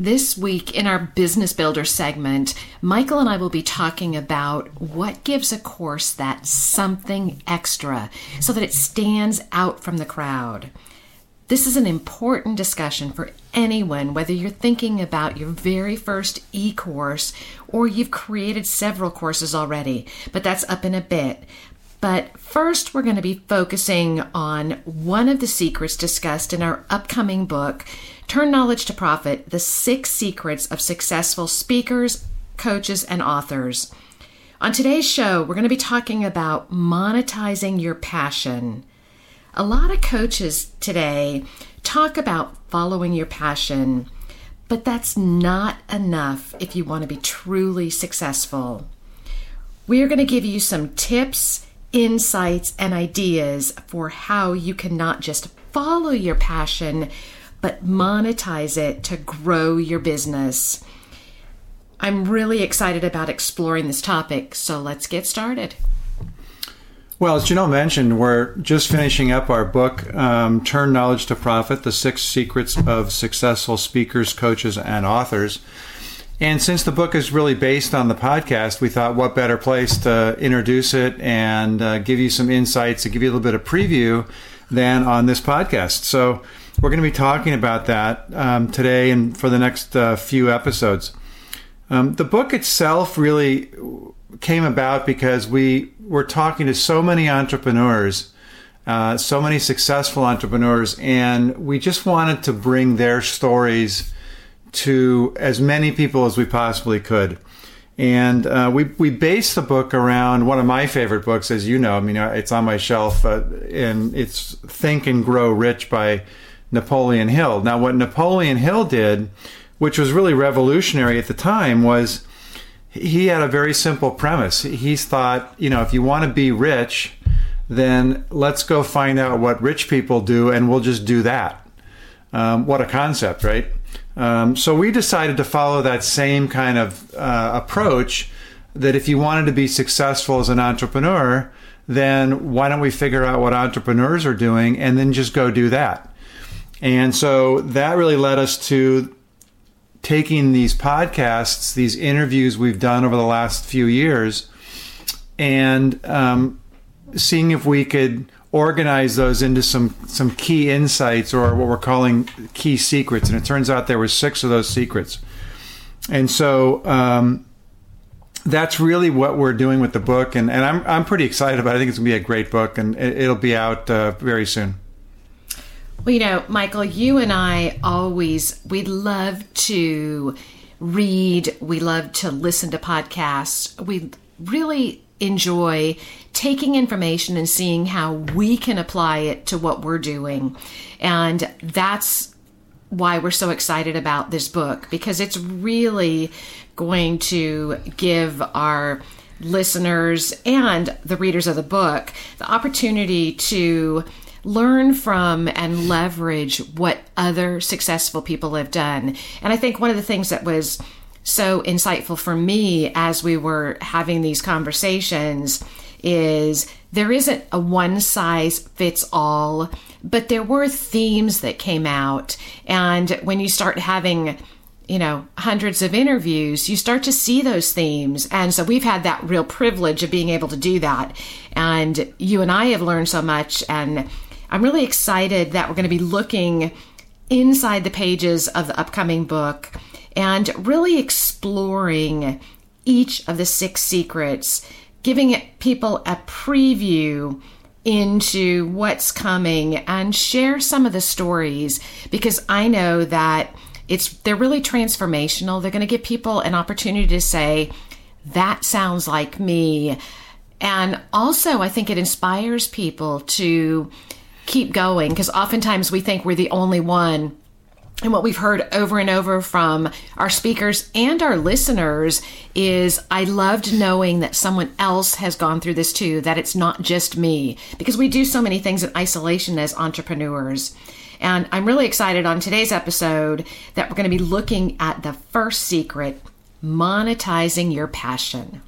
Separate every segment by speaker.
Speaker 1: This week in our Business Builder segment, Michael and I will be talking about what gives a course that something extra so that it stands out from the crowd. This is an important discussion for anyone, whether you're thinking about your very first e course or you've created several courses already, but that's up in a bit. But first, we're going to be focusing on one of the secrets discussed in our upcoming book, Turn Knowledge to Profit The Six Secrets of Successful Speakers, Coaches, and Authors. On today's show, we're going to be talking about monetizing your passion. A lot of coaches today talk about following your passion, but that's not enough if you want to be truly successful. We are going to give you some tips, insights, and ideas for how you can not just follow your passion, but monetize it to grow your business. I'm really excited about exploring this topic, so let's get started.
Speaker 2: Well, as Janelle mentioned, we're just finishing up our book, um, Turn Knowledge to Profit The Six Secrets of Successful Speakers, Coaches, and Authors. And since the book is really based on the podcast, we thought what better place to introduce it and uh, give you some insights, to give you a little bit of preview than on this podcast. So, we're going to be talking about that um, today and for the next uh, few episodes. Um, the book itself really came about because we were talking to so many entrepreneurs, uh, so many successful entrepreneurs, and we just wanted to bring their stories to as many people as we possibly could. And uh, we we based the book around one of my favorite books, as you know. I mean, uh, it's on my shelf, uh, and it's Think and Grow Rich by Napoleon Hill. Now, what Napoleon Hill did, which was really revolutionary at the time, was he had a very simple premise. He thought, you know, if you want to be rich, then let's go find out what rich people do and we'll just do that. Um, what a concept, right? Um, so we decided to follow that same kind of uh, approach that if you wanted to be successful as an entrepreneur, then why don't we figure out what entrepreneurs are doing and then just go do that? And so that really led us to taking these podcasts, these interviews we've done over the last few years, and um, seeing if we could organize those into some some key insights or what we're calling key secrets. And it turns out there were six of those secrets. And so um, that's really what we're doing with the book, and, and I'm I'm pretty excited about. it. I think it's gonna be a great book, and it, will be out uh, very soon.
Speaker 1: Well, you know, Michael, you and I always, we love to read, we love to listen to podcasts. We really enjoy taking information and seeing how we can apply it to what we're doing. And that's why we're so excited about this book because it's really going to give our listeners and the readers of the book the opportunity to learn from and leverage what other successful people have done. And I think one of the things that was so insightful for me as we were having these conversations is there isn't a one size fits all, but there were themes that came out. And when you start having you know, hundreds of interviews, you start to see those themes. And so we've had that real privilege of being able to do that. And you and I have learned so much and I'm really excited that we're going to be looking inside the pages of the upcoming book and really exploring each of the six secrets, giving people a preview into what's coming and share some of the stories because I know that it's they're really transformational. They're going to give people an opportunity to say that sounds like me. And also I think it inspires people to keep going because oftentimes we think we're the only one and what we've heard over and over from our speakers and our listeners is I loved knowing that someone else has gone through this too, that it's not just me, because we do so many things in isolation as entrepreneurs. And I'm really excited on today's episode that we're going to be looking at the first secret monetizing your passion.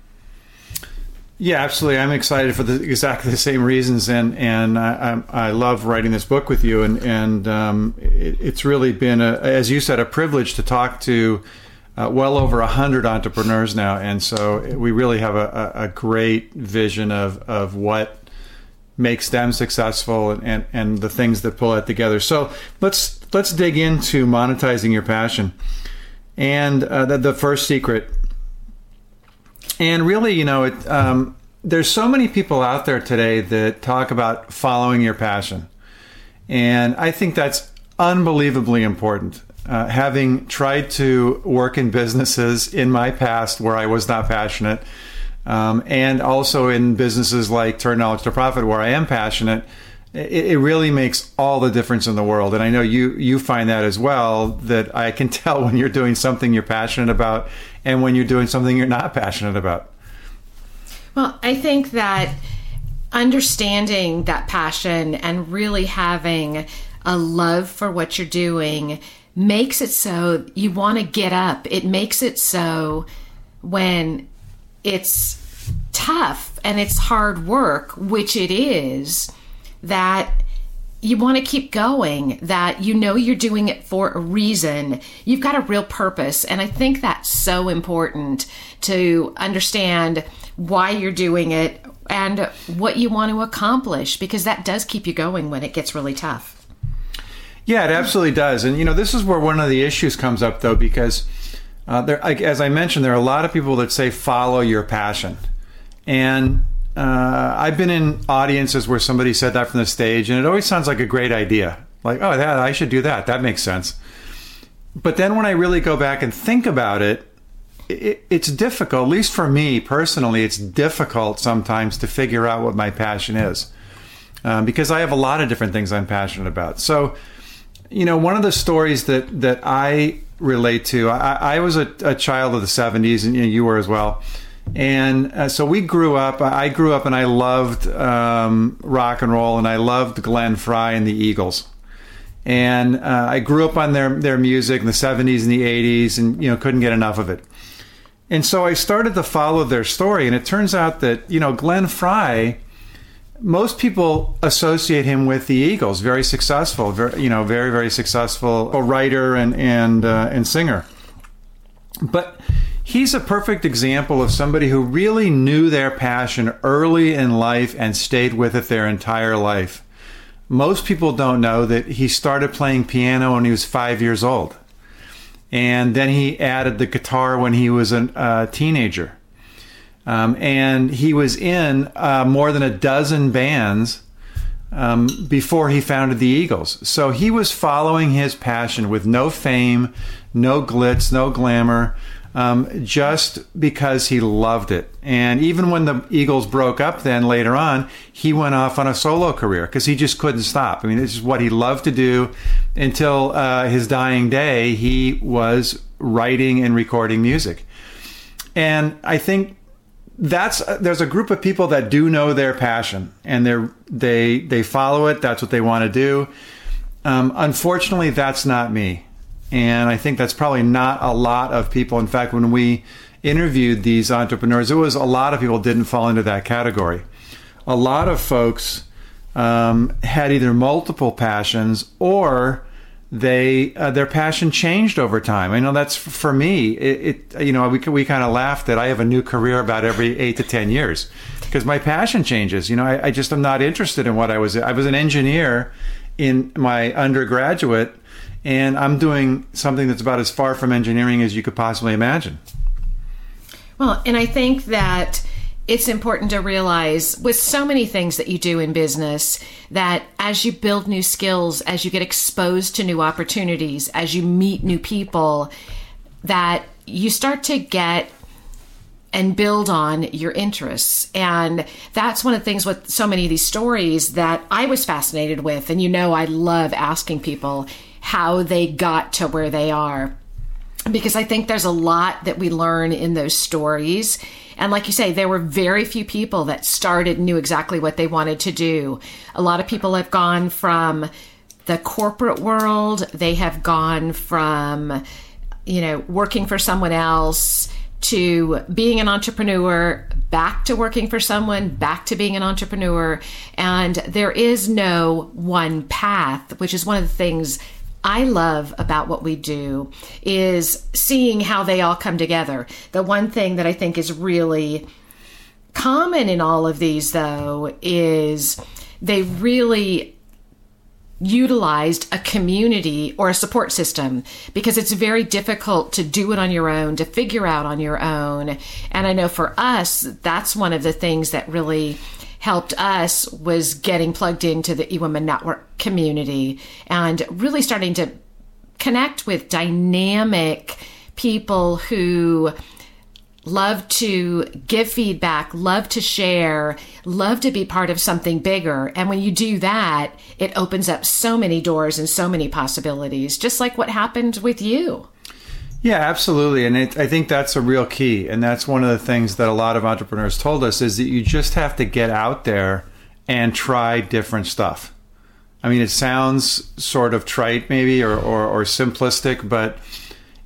Speaker 2: Yeah, absolutely. I'm excited for the exactly the same reasons, and and I, I, love writing this book with you, and and um, it, it's really been a, as you said, a privilege to talk to uh, well over a hundred entrepreneurs now, and so we really have a, a, a great vision of of what makes them successful and, and and the things that pull it together. So let's let's dig into monetizing your passion, and uh, the, the first secret and really, you know, it, um, there's so many people out there today that talk about following your passion. And I think that's unbelievably important. Uh, having tried to work in businesses in my past where I was not passionate, um, and also in businesses like Turn Knowledge to Profit where I am passionate, it, it, really makes all the difference in the world. And I know you you find that as well. That I can tell when you're doing something you're passionate about, and when you're doing something you're not passionate about.
Speaker 1: Well, I think that understanding that passion and really having a love for what you're doing makes it so you want to get up. It makes it so when it's tough and it's hard work, which it is, that you want to keep going, that you know you're doing it for a reason. You've got a real purpose. And I think that's so important to understand why you're doing it and what you want to accomplish because that does keep you going when it gets really tough.
Speaker 2: Yeah, it absolutely does. And, you know, this is where one of the issues comes up, though, because uh, there, as I mentioned, there are a lot of people that say follow your passion. And uh, I've been in audiences where somebody said that from the stage, and it always sounds like a great idea. Like, oh, that I should do that. That makes sense. But then when I really go back and think about it, it, it's difficult. At least for me personally, it's difficult sometimes to figure out what my passion is, um, because I have a lot of different things I'm passionate about. So, you know, one of the stories that that I relate to, I, I was a, a, child of the '70s, and you, you were as well and uh, so we grew up. I grew up and I loved um, rock and roll, and I loved Glenn Frey and the Eagles. And uh, I grew up on their their music in the '70s and the '80s, and you know couldn't get enough of it. And so I started to follow their story, and it turns out that you know Glenn Frey. Most people associate him with the Eagles. Very successful, very, you know, very very successful writer and and uh, and singer. But he's a perfect example of somebody who really knew their passion early in life and stayed with it their entire life. Most people don't know that he started playing piano when he was five years old. And then he added the guitar when he was a teenager. Um, and he was in uh, more than a dozen bands um, before he founded the Eagles. So he was following his passion with no fame, no glitz, no glamour, um, just because he loved it. And even when the Eagles broke up, then later on, he went off on a solo career because he just couldn't stop. I mean, this is what he loved to do until uh, his dying day. He was writing and recording music. And I think that's uh, there's a group of people that do know their passion and they they they follow it. That's what they want to do. Um, unfortunately, that's not me. And I think that's probably not a lot of people. In fact, when we interviewed these entrepreneurs, it was a lot of people didn't fall into that category. A lot of folks um, had either multiple passions or they uh, their passion changed over time. I know that's for me. It, it you know we we kind of laughed that I have a new career about every eight to ten years. because my passion changes. You know, I, I just am not interested in what I was. I was an engineer in my undergraduate, and I'm doing something that's about as far from engineering as you could possibly imagine.
Speaker 1: Well, and I think that it's important to realize with so many things that you do in business that as you build new skills, as you get exposed to new opportunities, as you meet new people, that you start to get and build on your interests. And that's one of the things with so many of these stories that I was fascinated with. And you know, I love asking people how they got to where they are because I think there's a lot that we learn in those stories. And like you say, there were very few people that started knew exactly what they wanted to do. A lot of people have gone from the corporate world, they have gone from, you know, working for someone else to being an entrepreneur, back to working for someone, back to being an entrepreneur. And there is no one path, which is one of the things I love about what we do is seeing how they all come together. The one thing that I think is really common in all of these, though, is they really utilized a community or a support system because it's very difficult to do it on your own, to figure out on your own. And I know for us, that's one of the things that really helped us was getting plugged into the eWomen Network community and really starting to connect with dynamic people who love to give feedback, love to share, love to be part of something bigger. And when you do that, it opens up so many doors and so many possibilities, just like what happened with you.
Speaker 2: Yeah, absolutely. And it, I think that's a real key. And that's one of the things that a lot of entrepreneurs told us is that you just have to get out there and try different stuff. I mean, it sounds sort of trite, maybe, or, or, or simplistic, but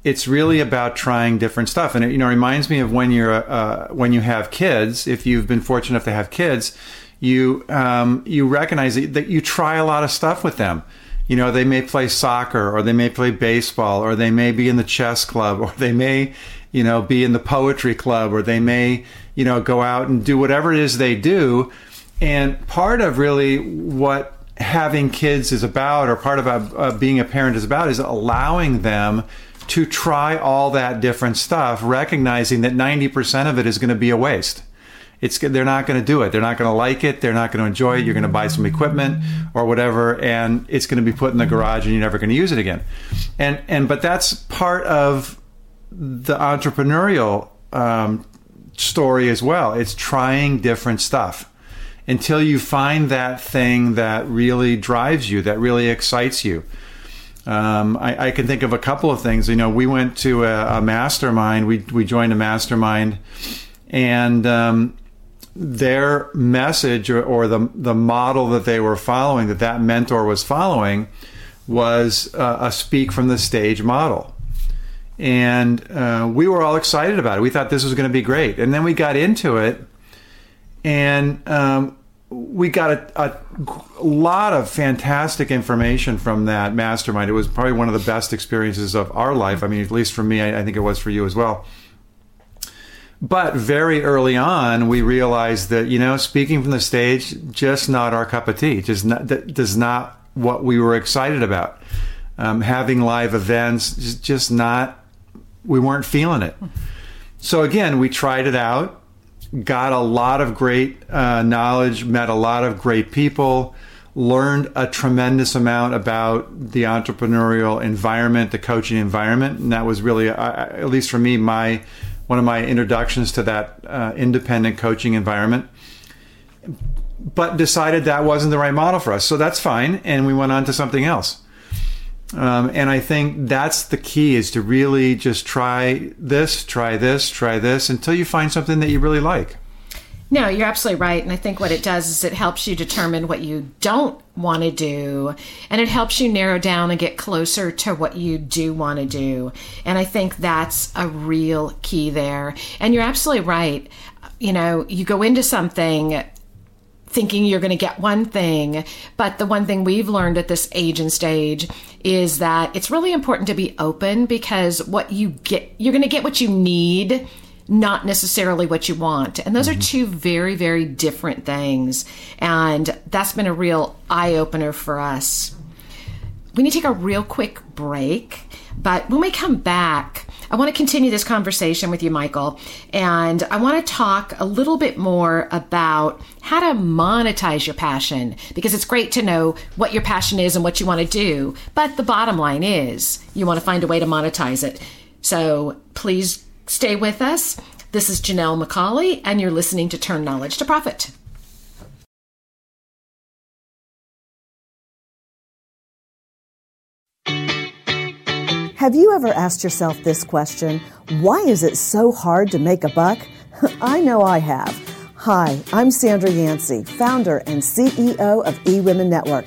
Speaker 2: it's really about trying different stuff. And it, you know, reminds me of when you're uh, when you have kids. If you've been fortunate enough to have kids, you um, you recognize that you try a lot of stuff with them you know, they may play soccer or they may play baseball or they may be in the chess club or they may, you know, be in the poetry club or they may, you know, go out and do whatever it is they do. And part of really what having kids is about or part of uh, being a parent is about is allowing them to try all that different stuff, recognizing that 90% of it is going to be a waste it's they're not going to do it. They're not going to like it. They're not going to enjoy it. You're going to buy some equipment or whatever, and it's going to be put in the garage, and you're never going to use it again. And and but that's part of the entrepreneurial um, story as well. It's trying different stuff until you find that thing that really drives you, that really excites you. Um, I, I, can think of a couple of things. You know, we went to a, a mastermind. We we joined a mastermind, and um, their message or, or, the the model that they were following, that that mentor was following, was uh, a speak from the stage model. And uh, we were all excited about it. We thought this was going to be great. And then we got into it, and um, we got a, a, lot of fantastic information from that mastermind. It was probably one of the best experiences of our life. I mean, at least for me, I, I think it was for you as well. But very early on, we realized that you know, speaking from the stage, just not our cup of tea. Just not that does not what we were excited about. Um, having live events, just, not. We weren't feeling it. So again, we tried it out, got a lot of great uh, knowledge, met a lot of great people, learned a tremendous amount about the entrepreneurial environment, the coaching environment, and that was really, uh, at least for me, my one of my introductions to that uh, independent coaching environment, but decided that wasn't the right model for us. So that's fine. And we went on to something else. Um, and I think that's the key is to really just try this, try this, try this until you find something that you really like.
Speaker 1: No, you're absolutely right. And I think what it does is it helps you determine what you don't want to do. And it helps you narrow down and get closer to what you do want to do. And I think that's a real key there. And you're absolutely right. You know, you go into something thinking you're going to get one thing. But the one thing we've learned at this age and stage is that it's really important to be open because what you get, you're going to get what you need not necessarily what you want. And those mm-hmm. are two very, very different things. And that's been a real eye opener for us. We need to take a real quick break. But when we come back, I want to continue this conversation with you, Michael. And I want to talk a little bit more about how to monetize your passion because it's great to know what your passion is and what you want to do. But the bottom line is you want to find a way to monetize it. So please Stay with us. This is Janelle McCauley, and you're listening to Turn Knowledge to Profit.
Speaker 3: Have you ever asked yourself this question why is it so hard to make a buck? I know I have. Hi, I'm Sandra Yancey, founder and CEO of eWomen Network.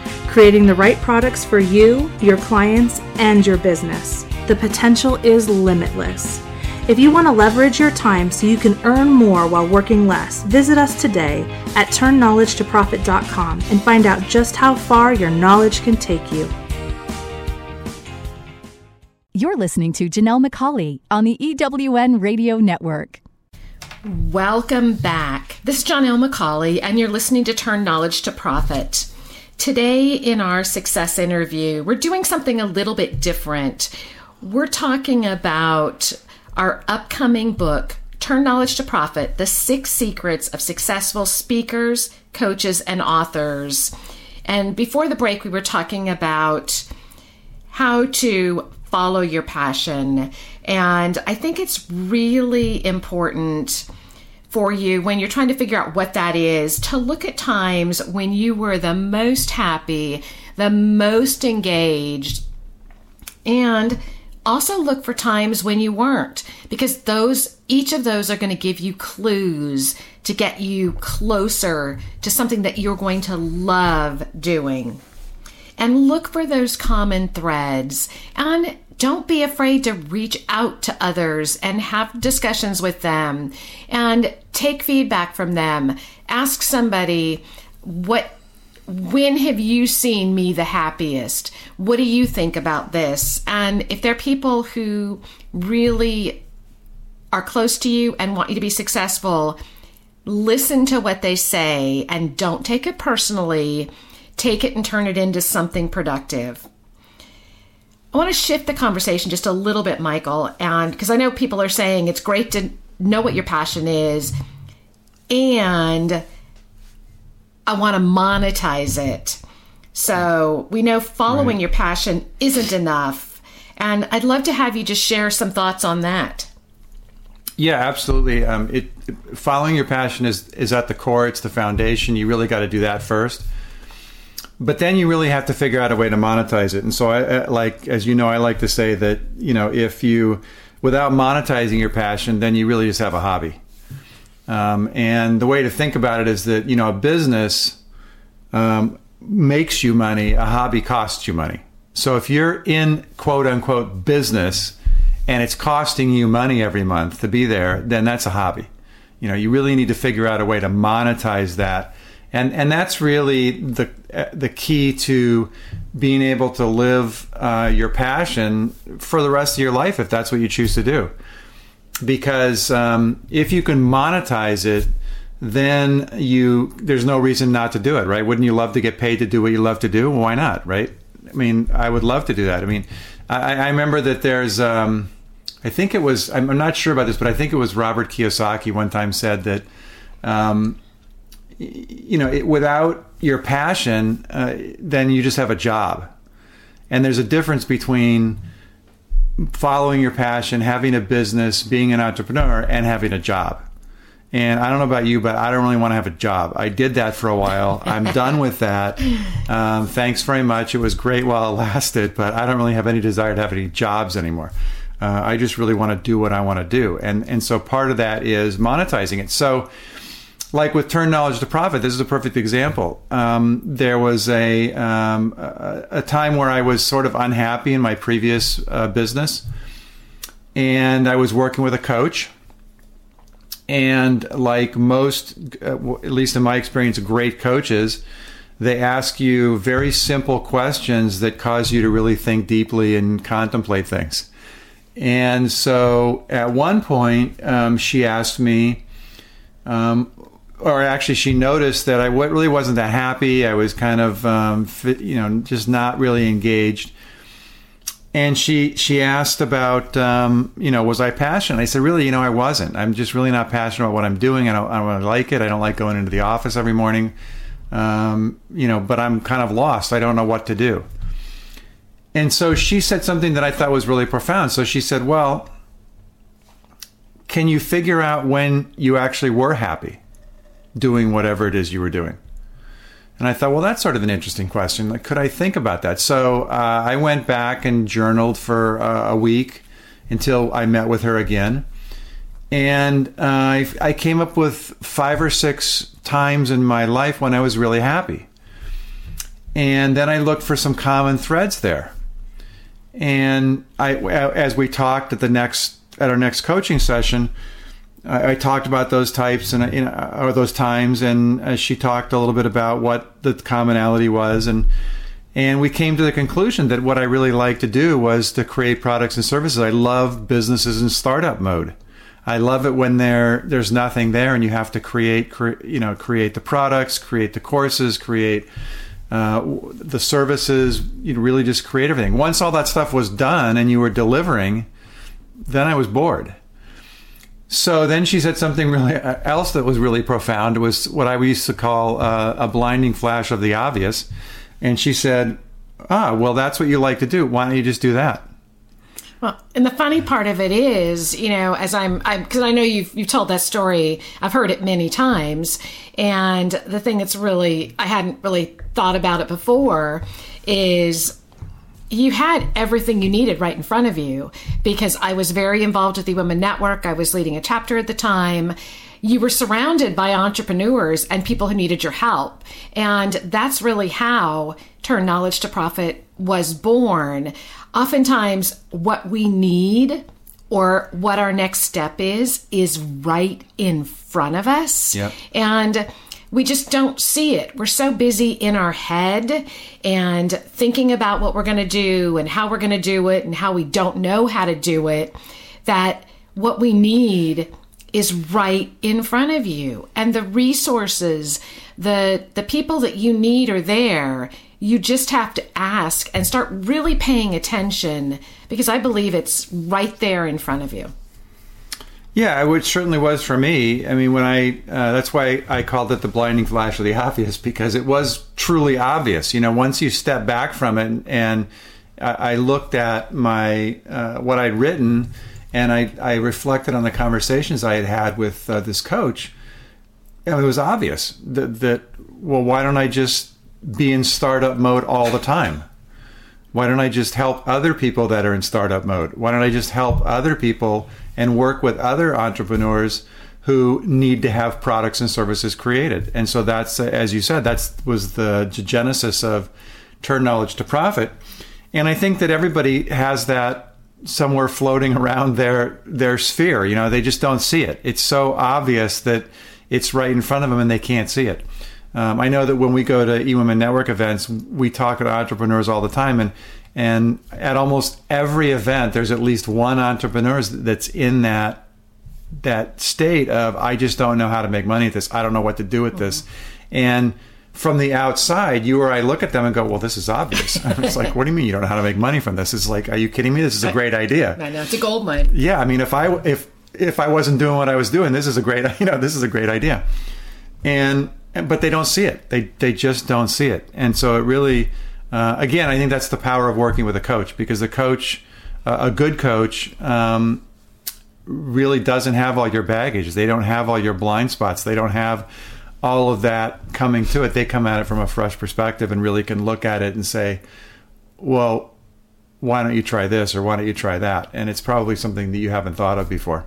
Speaker 4: creating the right products for you, your clients, and your business. The potential is limitless. If you want to leverage your time so you can earn more while working less, visit us today at turnknowledgetoprofit.com and find out just how far your knowledge can take you.
Speaker 5: You're listening to Janelle McCauley on the EWN Radio Network.
Speaker 1: Welcome back. This is Janelle McCauley, and you're listening to Turn Knowledge to Profit. Today, in our success interview, we're doing something a little bit different. We're talking about our upcoming book, Turn Knowledge to Profit The Six Secrets of Successful Speakers, Coaches, and Authors. And before the break, we were talking about how to follow your passion. And I think it's really important for you when you're trying to figure out what that is to look at times when you were the most happy, the most engaged, and also look for times when you weren't because those each of those are going to give you clues to get you closer to something that you're going to love doing. And look for those common threads. And don't be afraid to reach out to others and have discussions with them and take feedback from them. Ask somebody, what when have you seen me the happiest? What do you think about this? And if there are people who really are close to you and want you to be successful, listen to what they say and don't take it personally. Take it and turn it into something productive. I want to shift the conversation just a little bit, Michael, and because I know people are saying it's great to know what your passion is, and I want to monetize it. So we know following right. your passion isn't enough. And I'd love to have you just share some thoughts on that.
Speaker 2: Yeah, absolutely. Um, it, following your passion is is at the core. It's the foundation. You really got to do that first but then you really have to figure out a way to monetize it. And so, I, like as you know, I like to say that you know if you without monetizing your passion, then you really just have a hobby. Um, and the way to think about it is that you know a business um, makes you money, a hobby costs you money. So if you're in quote unquote business and it's costing you money every month to be there, then that's a hobby. You know, you really need to figure out a way to monetize that and and that's really the the key to being able to live uh, your passion for the rest of your life if that's what you choose to do. Because um, if you can monetize it, then you there's no reason not to do it, right? Wouldn't you love to get paid to do what you love to do? Why not, right? I mean, I would love to do that. I mean, I, I remember that there's, um, I think it was, I'm not sure about this, but I think it was Robert Kiyosaki one time said that, um, you know, it, without your passion, uh, then you just have a job. And there's a difference between following your passion, having a business, being an entrepreneur, and having a job. And I don't know about you, but I don't really want to have a job. I did that for a while. I'm done with that. Um, thanks very much. It was great while it lasted, but I don't really have any desire to have any jobs anymore. Uh, I just really want to do what I want to do. And, and so part of that is monetizing it. So, like with turn knowledge to profit, this is a perfect example. Um, there was a, um, a, a time where I was sort of unhappy in my previous uh, business, and I was working with a coach. And like most, uh, at least in my experience, great coaches, they ask you very simple questions that cause you to really think deeply and contemplate things. And so at one point, um, she asked me, um, or actually she noticed that I really wasn't that happy. I was kind of, um, fit, you know, just not really engaged. And she she asked about, um, you know, was I passionate? I said, really, you know, I wasn't. I'm just really not passionate about what I'm doing. I don't, I don't like it. I don't like going into the office every morning. Um, you know, but I'm kind of lost. I don't know what to do. And so she said something that I thought was really profound. So she said, well, can you figure out when you actually were happy? Doing whatever it is you were doing? And I thought, well, that's sort of an interesting question. Like, could I think about that? So uh, I went back and journaled for uh, a week until I met with her again. And uh, I, I came up with five or six times in my life when I was really happy. And then I looked for some common threads there. And I, as we talked at the next at our next coaching session, I, I, talked about those types and you know, or those times, and uh, she talked a little bit about what the commonality was, and and we came to the conclusion that what I really like to do was to create products and services. I love businesses in startup mode. I love it when there there's nothing there, and you have to create, cre- you know, create the products, create the courses, create. Uh, the services, you really just create everything. Once all that stuff was done and you were delivering, then I was bored so then she said something really uh, else that was really profound. It was what I used to call uh, a blinding flash of the obvious. And she said, "Ah, well, that's what you like to do. Why don't you just do that?"
Speaker 1: Well, and the funny part of it is, you know, as I'm, because I know you've you've told that story, I've heard it many times, and the thing that's really I hadn't really thought about it before is you had everything you needed right in front of you because I was very involved with the eWomen Network. I was leading a chapter at the time. You were surrounded by entrepreneurs and people who needed your help. And that's really how Turn Knowledge to Profit was born. Oftentimes, what we need or what our next step is, is right in front of us.
Speaker 2: Yep.
Speaker 1: And we just don't see it. We're so busy in our head and thinking about what we're going to do and how we're going to do it and how we don't know how to do it that what we need is right in front of you. And the resources the the people that you need are there. You just have to ask and start really paying attention because i believe it's right there in front of you
Speaker 2: yeah, it certainly was for me. I mean, when I uh, that's why I called it the blinding flash of the obvious because it was truly obvious. You know, once you step back from it, and I, I looked at my uh, what I'd written, and I, I reflected on the conversations I had had with uh, this coach. it was obvious that, that well, why don't I just be in startup mode all the time? Why don't I just help other people that are in startup mode? Why don't I just help other people? And work with other entrepreneurs who need to have products and services created. And so that's, as you said, that was the genesis of Turn Knowledge to Profit. And I think that everybody has that somewhere floating around their their sphere. You know, they just don't see it. It's so obvious that it's right in front of them and they can't see it. Um, I know that when we go to eWomen Network events, we talk to entrepreneurs all the time, and and at almost every event, there's at least one entrepreneur that's in that that state of I just don't know how to make money at this. I don't know what to do with mm-hmm. this, and from the outside, you or I look at them and go, "Well, this is obvious." it's like, "What do you mean you don't know how to make money from this?" It's like, "Are you kidding me? This is a great idea."
Speaker 1: I know it's a gold mine.
Speaker 2: Yeah, I mean, if I if if I wasn't doing what I was doing, this is a great you know this is a great idea, and but they don't see it. They they just don't see it, and so it really uh, again, I think that's the power of working with a coach because the coach, uh, a good coach, um, really doesn't have all your baggage. They don't have all your blind spots. They don't have all of that coming to it. They come at it from a fresh perspective and really can look at it and say, well, why don't you try this or why don't you try that? And it's probably something that you haven't thought of before.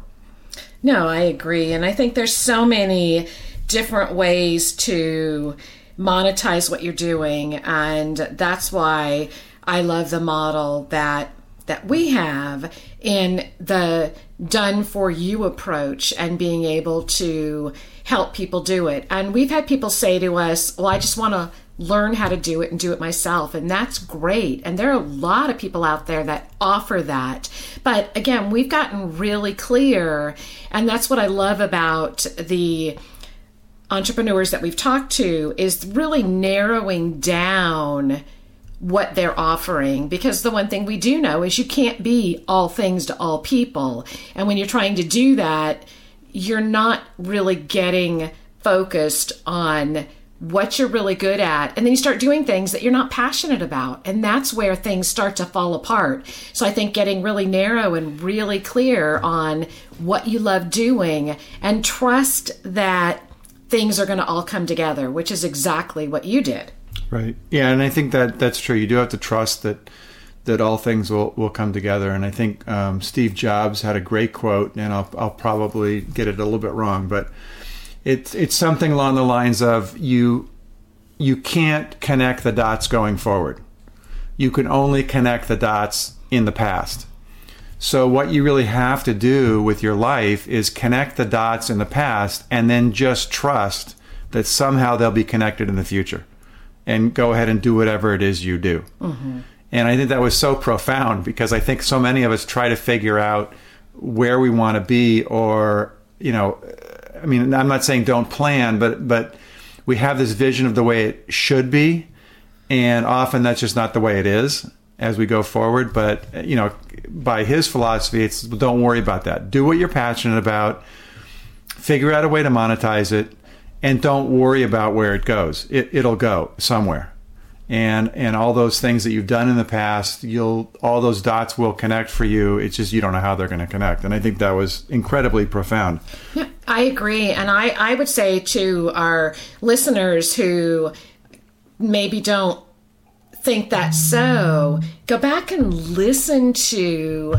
Speaker 1: No, I agree. And I think there's so many different ways to monetize what you're doing and that's why I love the model that that we have in the done for you approach and being able to help people do it. And we've had people say to us, "Well, I just want to learn how to do it and do it myself." And that's great. And there are a lot of people out there that offer that. But again, we've gotten really clear, and that's what I love about the entrepreneurs that we've talked to is really narrowing down what they're offering because the one thing we do know is you can't be all things to all people. And when you're trying to do that, you're not really getting focused on what you're really good at. And then you start doing things that you're not passionate about. And that's where things start to fall apart. So I think getting really narrow and really clear on what you love doing and trust that things are going to all come together, which is exactly what you did.
Speaker 2: Right. Yeah, and I think that that's true. You do have to trust that that all things will, will come together. And I think um, Steve Jobs had a great quote, and I'll, I'll probably get it a little bit wrong, but it's it's something along the lines of you you can't connect the dots going forward. You can only connect the dots in the past. So, what you really have to do with your life is connect the dots in the past and then just trust that somehow they'll be connected in the future and go ahead and do whatever it is you do. Mm-hmm. And I think that was so profound because I think so many of us try to figure out where we want to be or, you know, I mean, I'm not saying don't plan, but, but we have this vision of the way it should be. And often that's just not the way it is as we go forward. But you know, by his philosophy, it's don't worry about that. Do what you're passionate about. Figure out a way to monetize it, and don't worry about where it goes. It, it'll go somewhere, and and all those things that you've done in the past, you'll all those dots will connect for you. It's just you don't know how they're going to connect, and I think that was incredibly profound.
Speaker 1: Yeah, I agree, and I I would say to our listeners who maybe don't think that's so, go back and listen to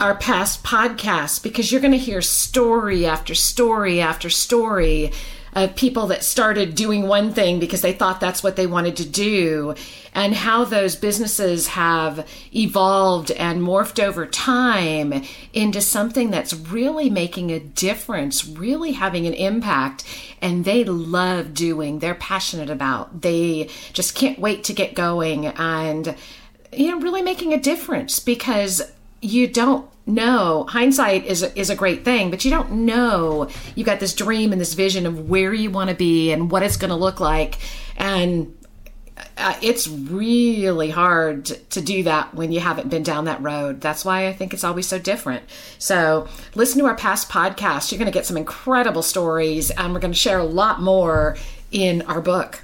Speaker 1: our past podcasts because you're going to hear story after story after story of people that started doing one thing because they thought that's what they wanted to do and how those businesses have evolved and morphed over time into something that's really making a difference, really having an impact. And they love doing, they're passionate about, they just can't wait to get going and, you know, really making a difference because you don't know hindsight is a, is a great thing but you don't know you got this dream and this vision of where you want to be and what it's going to look like and uh, it's really hard to, do that when you haven't been down that road. That's why I think it's always so different. So, listen to our past podcasts. You're going to get some incredible stories, and we're going to share a lot more in our book.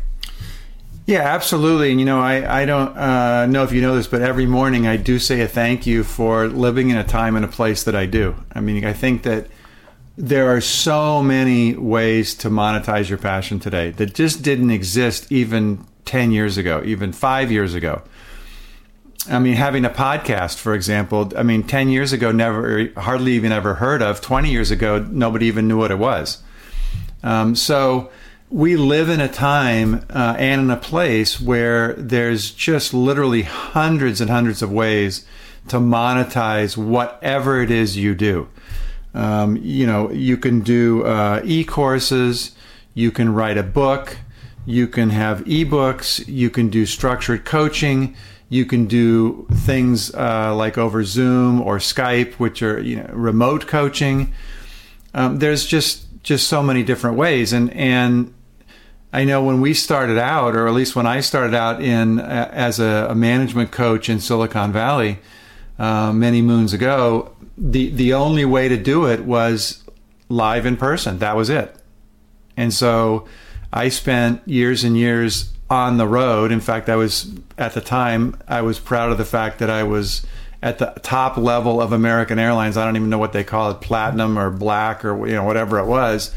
Speaker 2: Yeah, absolutely. And you know, I, I don't uh, know if you know this, but every morning I do say a thank you for living in a time and a place that I do. I mean, I think that there are so many ways to monetize your passion today that just didn't exist even 10 years ago, even five years ago. I mean, having a podcast, for example, I mean, 10 years ago, never, hardly even ever heard of. 20 years ago, nobody even knew what it was. Um, so, we live in a time uh, and in a place where there's just literally hundreds and hundreds of ways to monetize whatever it is you do. Um, you know, you can do uh, e courses, you can write a book, You can have ebooks. You can do structured coaching. You can do things uh, like over Zoom or Skype, which are you know remote coaching. Um, there's just just so many different ways, and and I know when we started out, or at least when I started out in as a, a, management coach in Silicon Valley uh, many moons ago, the the only way to do it was live in person. That was it. And so I spent years and years on the road. In fact, I was at the time I was proud of the fact that I was at the top level of American Airlines. I don't even know what they call it, platinum or black or you know whatever it was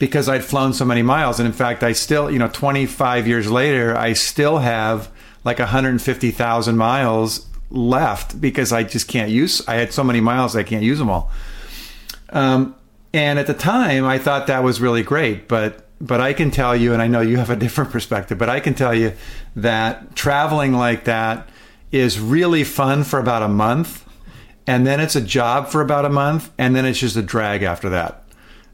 Speaker 2: because I'd flown so many miles. And in fact, I still, you know, 25 years later, I still have like 150,000 miles left because I just can't use, I had so many miles, I can't use them all. Um, and at the time, I thought that was really great, but but I can tell you, and I know you have a different perspective, but I can tell you that traveling like that is really fun for about a month, and then it's a job for about a month, and then it's just a drag after that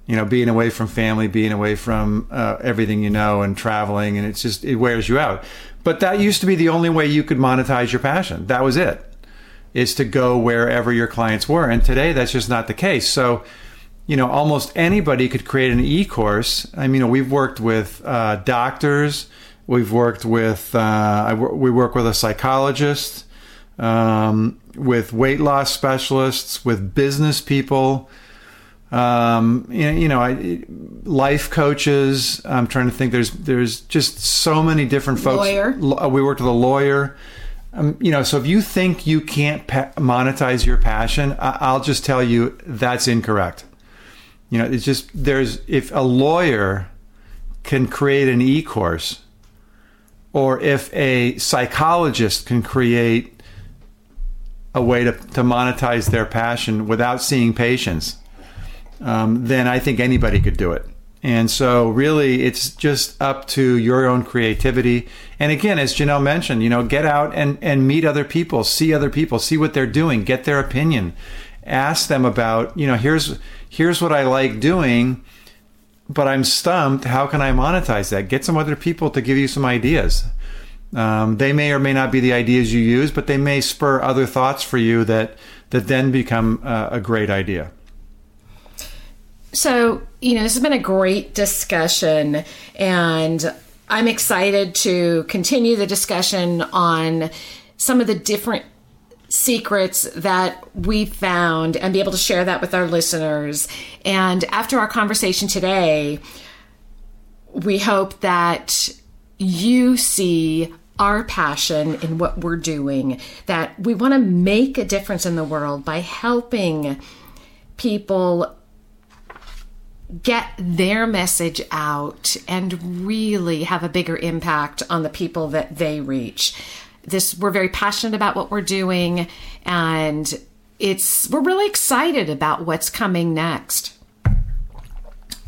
Speaker 2: you know, being away from family, being away from uh, everything you know, and traveling, and it's just it wears you out. But that used to be the only way you could monetize your passion. That was it, is to go wherever your clients were. And today, that's just not the case. So, you know, almost anybody could create an e-course. I mean, we've worked with uh, doctors, we've worked with, uh, we work with a psychologist, um, with weight loss specialists, with business people um, you know, I, life coaches. I'm trying to think. There's there's just so many different folks.
Speaker 1: Lawyer.
Speaker 2: Uh, we worked with a lawyer. Um, you know, so if you think you can't pa- monetize your passion, I- I'll just tell you that's incorrect. You know, it's just there's if a lawyer can create an e-course, or if a psychologist can create a way to, to monetize their passion without seeing patients um, then I think anybody could do it. And so, really, it's just up to your own creativity. And again, as Janelle mentioned, you know, get out and, and meet other people, see other people, see what they're doing, get their opinion, ask them about, you know, here's here's what I like doing, but I'm stumped. How can I monetize that? Get some other people to give you some ideas. Um, they may or may not be the ideas you use, but they may spur other thoughts for you that that then become uh, a great idea.
Speaker 1: So, you know, this has been a great discussion, and I'm excited to continue the discussion on some of the different secrets that we found and be able to share that with our listeners. And after our conversation today, we hope that you see our passion in what we're doing, that we want to make a difference in the world by helping people get their message out and really have a bigger impact on the people that they reach. This we're very passionate about what we're doing and it's we're really excited about what's coming next.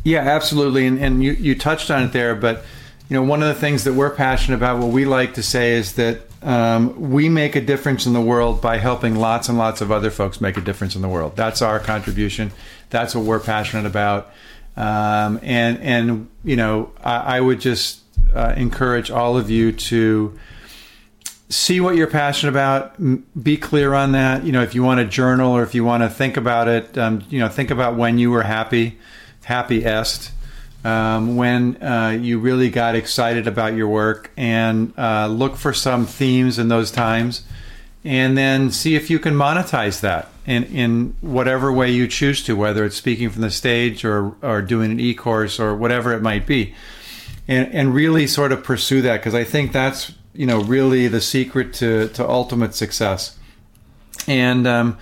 Speaker 2: Yeah, absolutely. And, and you, you touched on it there, but you know, one of the things that we're passionate about, what we like to say is that um, we make a difference in the world by helping lots and lots of other folks make a difference in the world. That's our contribution. That's what we're passionate about. Um, and and you know, I, I would just uh, encourage all of you to see what you're passionate about. Be clear on that. You know, if you want to journal or if you want to think about it, um, you know, think about when you were happy, happiest. Um, when uh, you really got excited about your work and uh, look for some themes in those times and then see if you can monetize that in, in whatever way you choose to, whether it's speaking from the stage or, or doing an e-course or whatever it might be. And, and really sort of pursue that because I think that's, you know, really the secret to, to ultimate success. And, um,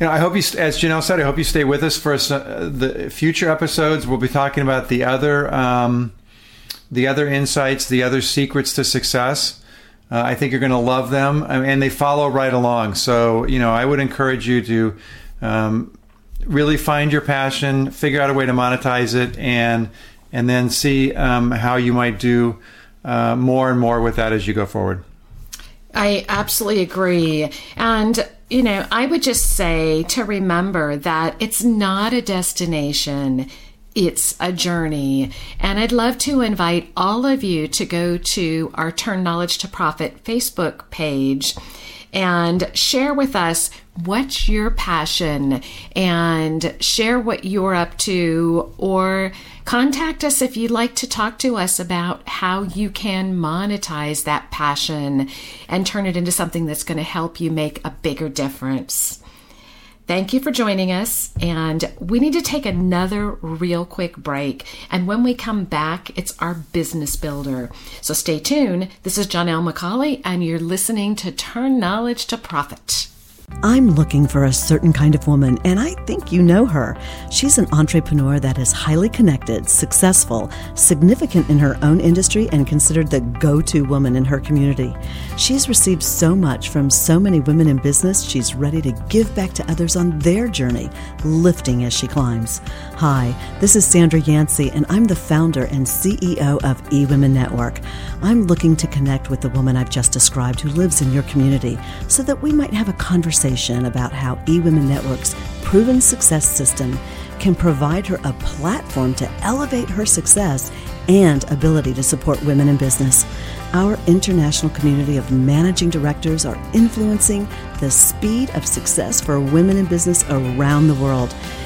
Speaker 2: you know, I hope you, as Janelle said, I hope you stay with us for uh, the future episodes. We'll be talking about the other, um, the other insights, the other secrets to success. Uh, I think you're going to love them, and they follow right along. So, you know, I would encourage you to um, really find your passion, figure out a way to monetize it, and and then see um, how you might do uh, more and more with that as you go forward.
Speaker 1: I absolutely agree, and you know, I would just say to remember that it's not a destination; it's a journey. And I'd love to invite all of you to go to our Turn Knowledge to Profit Facebook page and share with us what's your passion and share what you're up to or contact us if you'd like to talk to us about how you can monetize that passion and turn it into something that's going to help you make a bigger difference. Thank you for joining us. And we need to take another real quick break. And when we come back, it's our business builder. So stay tuned. This is Janelle McCauley, and you're listening to Turn Knowledge to Profit.
Speaker 3: I'm looking for a certain kind of woman, and I think you know her. She's an entrepreneur that is highly connected, successful, significant in her own industry, and considered the go to woman in her community. She's received so much from so many women in business, she's ready to give back to others on their journey, lifting as she climbs. Hi, this is Sandra Yancey, and I'm the founder and CEO of eWomen Network. I'm looking to connect with the woman I've just described who lives in your community so that we might have a conversation about how eWomen Network's proven success system can provide her a platform to elevate her success and ability to support women in business. Our international community of managing directors are influencing the speed of success for women in business around the world.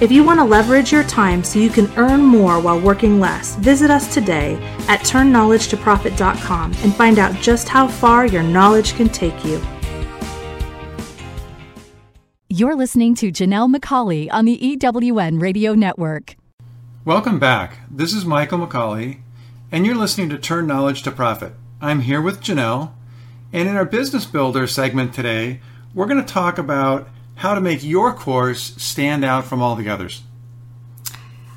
Speaker 4: If you want to leverage your time so you can earn more while working less, visit us today at turnknowledgetoprofit.com and find out just how far your knowledge can take you.
Speaker 5: You're listening to Janelle McCauley on the EWN Radio Network.
Speaker 2: Welcome back. This is Michael McCauley, and you're listening to Turn Knowledge to Profit. I'm here with Janelle, and in our Business Builder segment today, we're going to talk about how to make your course stand out from all the others.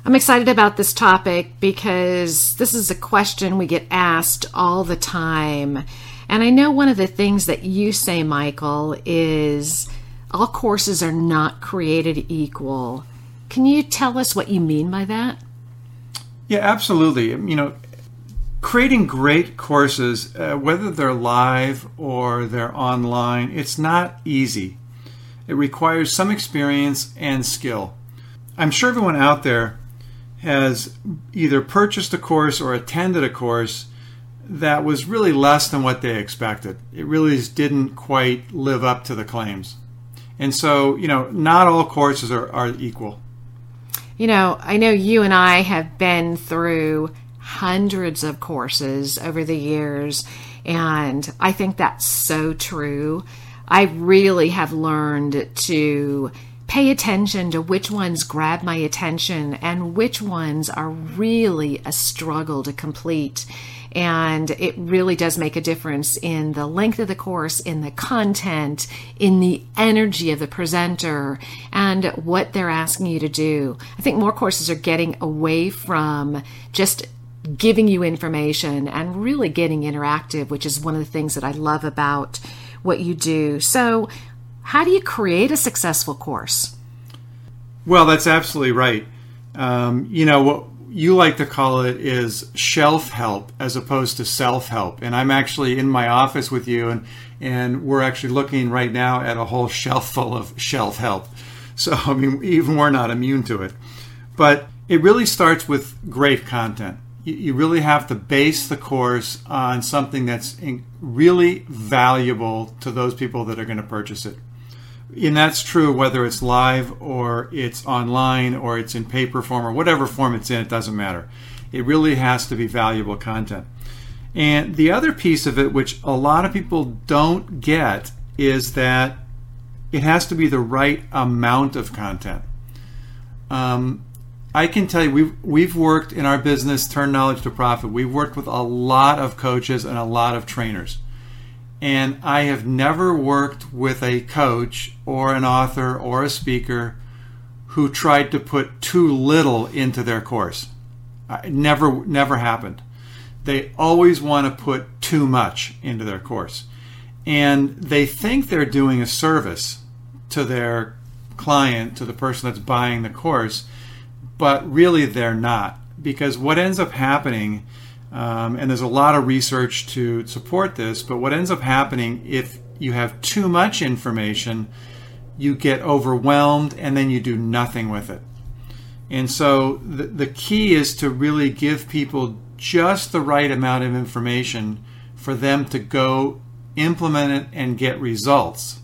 Speaker 1: I'm excited about this topic because this is a question we get asked all the time. And I know one of the things that you say, Michael, is all courses are not created equal. Can you tell us what you mean by that?
Speaker 2: Yeah, absolutely. You know, creating great courses, uh, whether they're live or they're online, it's not easy. It requires some experience and skill. I'm sure everyone out there has either purchased a course or attended a course that was really less than what they expected. It really didn't quite live up to the claims. And so, you know, not all courses are, are equal.
Speaker 1: You know, I know you and I have been through hundreds of courses over the years, and I think that's so true. I really have learned to pay attention to which ones grab my attention and which ones are really a struggle to complete. And it really does make a difference in the length of the course, in the content, in the energy of the presenter, and what they're asking you to do. I think more courses are getting away from just giving you information and really getting interactive, which is one of the things that I love about what you do. So, how do you create a successful course?
Speaker 2: Well, that's absolutely right. Um, you know, what you like to call it is shelf help as opposed to self help. And I'm actually in my office with you, and, and we're actually looking right now at a whole shelf full of shelf help. So, I mean, even we're not immune to it. But it really starts with great content you really have to base the course on something that's really valuable to those people that are going to purchase it. And that's true whether it's live or it's online or it's in paper form or whatever form it's in, it doesn't matter. It really has to be valuable content. And the other piece of it, which a lot of people don't get, is that it has to be the right amount of content. Um, I can tell you, we've we've worked in our business, turn knowledge to profit. We've worked with a lot of coaches and a lot of trainers, and I have never worked with a coach or an author or a speaker who tried to put too little into their course. It never never happened. They always want to put too much into their course, and they think they're doing a service to their client, to the person that's buying the course, but really they're not. Because what ends up happening, um, and there's a lot of research to support this, but what ends up happening if you have too much information, you get overwhelmed and then you do nothing with it. And so the, the key is to really give people just the right amount of information for them to go implement it and get results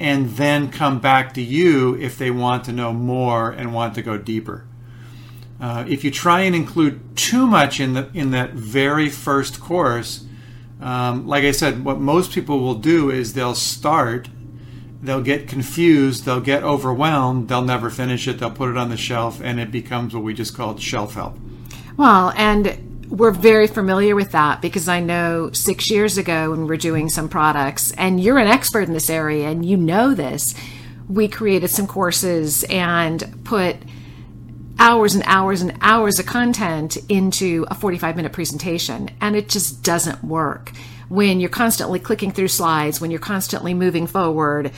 Speaker 2: and then come back to you if they want to know more and want to go deeper. Uh, if you try and include too much in the in that very first course, um, like I said, what most people will do is they'll start, they'll get confused, they'll get overwhelmed, they'll never finish it, they'll put it on the shelf, and it becomes what we just called shelf help.
Speaker 1: Well, and we're very familiar with that because I know six years ago when we were doing some products, and you're an expert in this area and you know this, we created some courses and put hours and hours and hours of content into a 45 minute presentation, and it just doesn't work. When you're constantly clicking through slides, when you're constantly moving forward,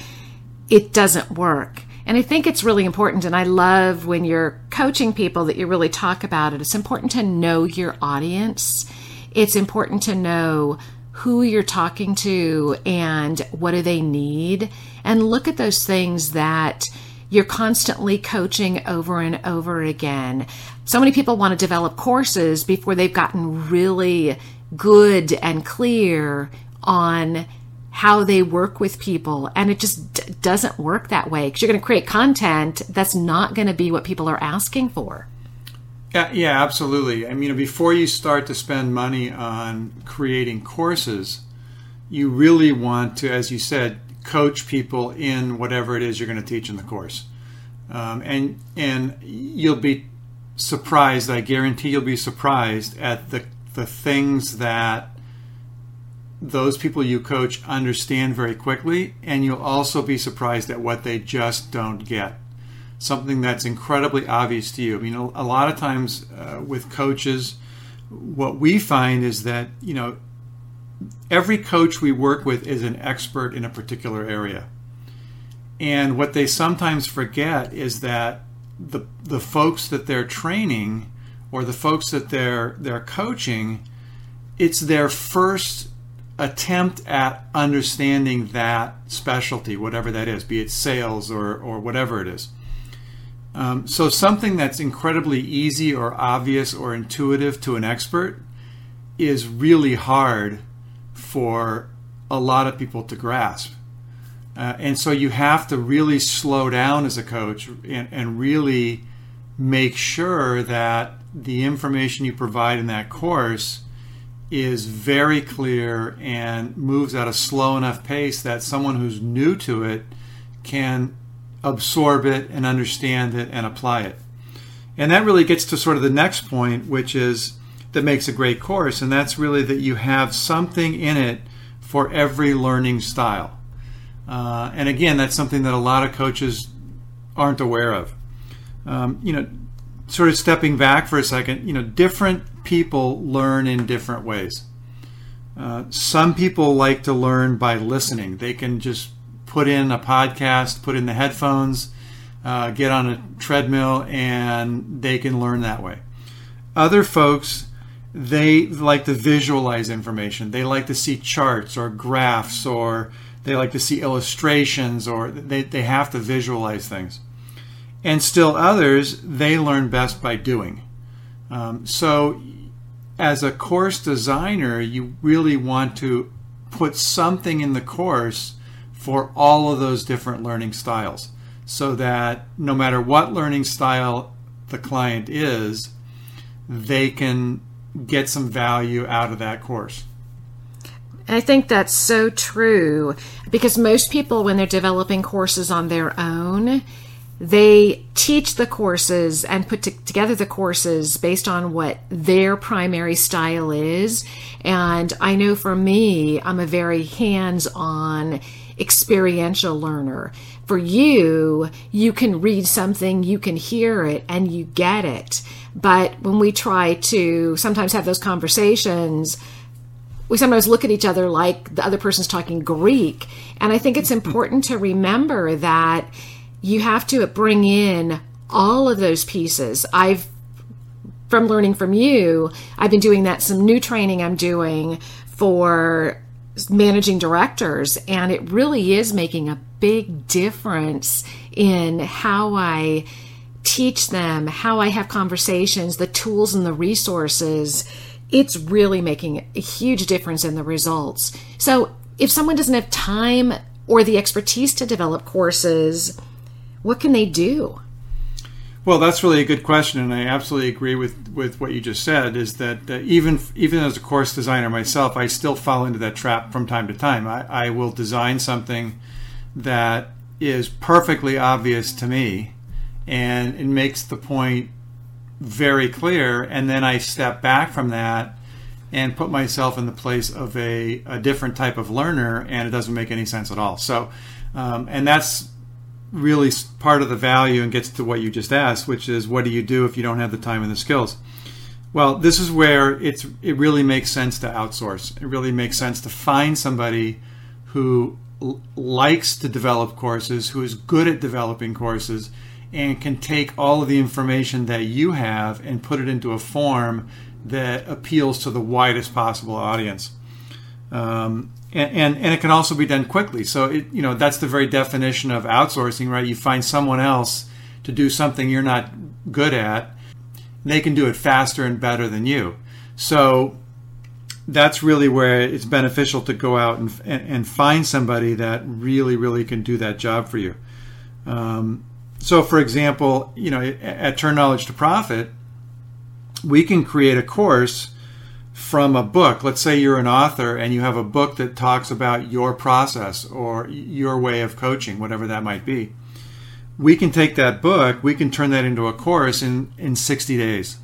Speaker 1: it doesn't work. And I think it's really important, and I love when you're coaching people that you really talk about it. It's important to know your audience. It's important to know who you're talking to and what do they need. And look at those things that you're constantly coaching over and over again. So many people want to develop courses before they've gotten really good and clear on how they work with people and it just d- doesn't work that way because you're going to create content that's not going to be what people are asking for
Speaker 2: yeah, yeah absolutely i mean before you start to spend money on creating courses you really want to as you said coach people in whatever it is you're going to teach in the course um, and and you'll be surprised i guarantee you'll be surprised at the the things that those people you coach understand very quickly, and you'll also be surprised at what they just don't get. Something that's incredibly obvious to you. I mean, a, lot of times uh, with coaches, what we find is that, you know, every coach we work with is an expert in a particular area. And what they sometimes forget is that the, the folks that they're training or the folks that they're, they're coaching, it's their first attempt at understanding that specialty, whatever that is, be it sales or, or whatever it is. Um, so, something that's incredibly easy or obvious or intuitive to an expert is really hard for a lot of people to grasp. Uh, and so, you have to really slow down as a coach and, and really make sure that the information you provide in that course is very clear and moves at a slow enough pace that someone who's new to it can absorb it and understand it and apply it. And that really gets to sort of the next point, which is that makes a great course, and that's really that you have something in it for every learning style. Uh, and again, that's something that a lot of coaches aren't aware of. Um, you know, sort of stepping back for a second, you know, different people learn in different ways. Uh, some people like to learn by listening. They can just put in a podcast, put in the headphones, uh, get on a treadmill, and they can learn that way. Other folks, they like to visualize information. They like to see charts or graphs, or they like to see illustrations, or they, they have to visualize things. And still others, they learn best by doing. Um, so, as a course designer, you really want to put something in the course for all of those different learning styles so that no matter what learning style the client is, they can get some value out of that course.
Speaker 1: I think that's so true because most people, when they're developing courses on their own, they teach the courses and put t- together the courses based on what their primary style is. And I know for me, I'm a very hands on, experiential learner. For you, you can read something, you can hear it, and you get it. But when we try to sometimes have those conversations, we sometimes look at each other like the other person's talking Greek. And I think it's important to remember that you have to bring in all of those pieces. I've from learning from you, I've been doing that some new training I'm doing for managing directors and it really is making a big difference in how I teach them, how I have conversations, the tools and the resources it's really making a huge difference in the results. So, if someone doesn't have time or the expertise to develop courses, what can they do?
Speaker 2: Well, that's really a good question, and I absolutely agree with, with what you just said. Is that uh, even even as a course designer myself, I still fall into that trap from time to time. I, I will design something that is perfectly obvious to me, and it makes the point very clear, and then I step back from that and put myself in the place of a, a different type of learner, and it doesn't make any sense at all. So, um, and that's really part of the value and gets to what you just asked, which is what do you do if you don't have the time and the skills? Well, this is where it's it really makes sense to outsource. It really makes sense to find somebody who l- likes to develop courses, who is good at developing courses, and can take all of the information that you have and put it into a form that appeals to the widest possible audience. Um, and, and, and it can also be done quickly. So it, you know that's the very definition of outsourcing, right? You find someone else to do something you're not good at. They can do it faster and better than you. So that's really where it's beneficial to go out and, and, find somebody that really, really can do that job for you. Um, so, for example, you know, at Turn Knowledge to Profit, we can create a course from a book. Let's say you're an author and you have a book that talks about your process or your way of coaching, whatever that might be. We can take that book, we can turn that into a course in, in 60 days,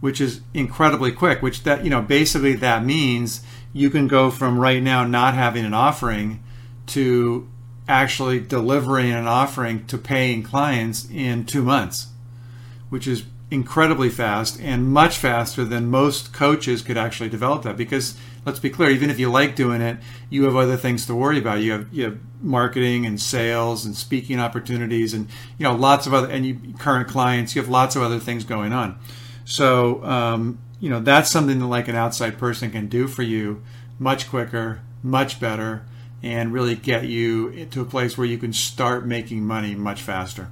Speaker 2: which is incredibly quick, which that, you know, basically that means you can go from right now not having an offering to actually delivering an offering to paying clients in two months, which is incredibly fast and much faster than most coaches could actually develop that. Because let's be clear, even if you like doing it, you have other things to worry about. You have you have marketing and sales and speaking opportunities and you know lots of other and you, current clients. You have lots of other things going on. So um, you know that's something that like an outside person can do for you much quicker, much better and really get you to a place where you can start making money much faster.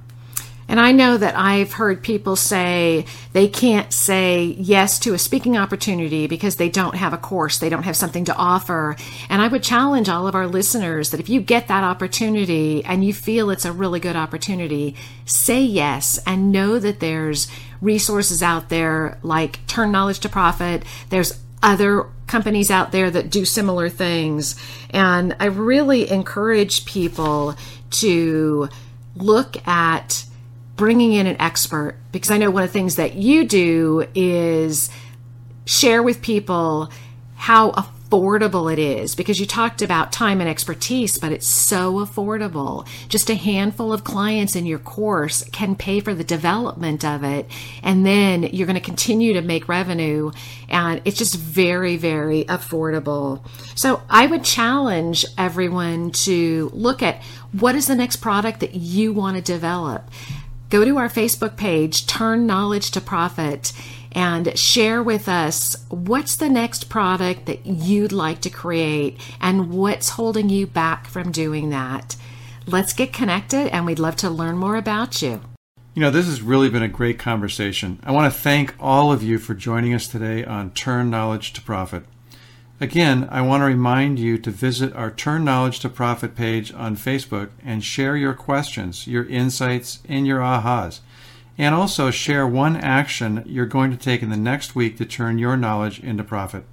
Speaker 1: And I know that I've heard people say they can't say yes to a speaking opportunity because they don't have a course, they don't have something to offer. And I would challenge all of our listeners that if you get that opportunity and you feel it's a really good opportunity, say yes and know that there's resources out there like Turn Knowledge to Profit. There's other companies out there that do similar things. And I really encourage people to look at bringing in an expert because I know one of the things that you do is share with people how affordable it is because you talked about time and expertise, but it's so affordable. Just a handful of clients in your course can pay for the development of it. And then you're going to continue to make revenue. And it's just very, very affordable. So I would challenge everyone to look at what is the next product that you want to develop. Go to our Facebook page, Turn Knowledge to Profit and share with us what's the next product that you'd like to create and what's holding you back from doing that. Let's get connected and we'd love to learn more about you.
Speaker 2: You know, this has really been a great conversation. I want to thank all of you for joining us today on Turn Knowledge to Profit. Again, I want to remind you to visit our Turn Knowledge to Profit page on Facebook and share your questions, your insights, and your ahas and also share one action you're going to take in the next week to turn your knowledge into profit.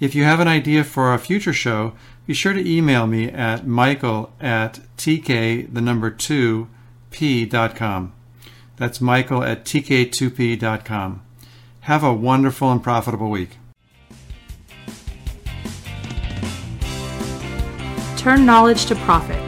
Speaker 2: If you have an idea for a future show, be sure to email me at michael at tk, the number 2, p.com. That's michael at tk2p.com. Have a wonderful and profitable week.
Speaker 4: Turn knowledge to profit,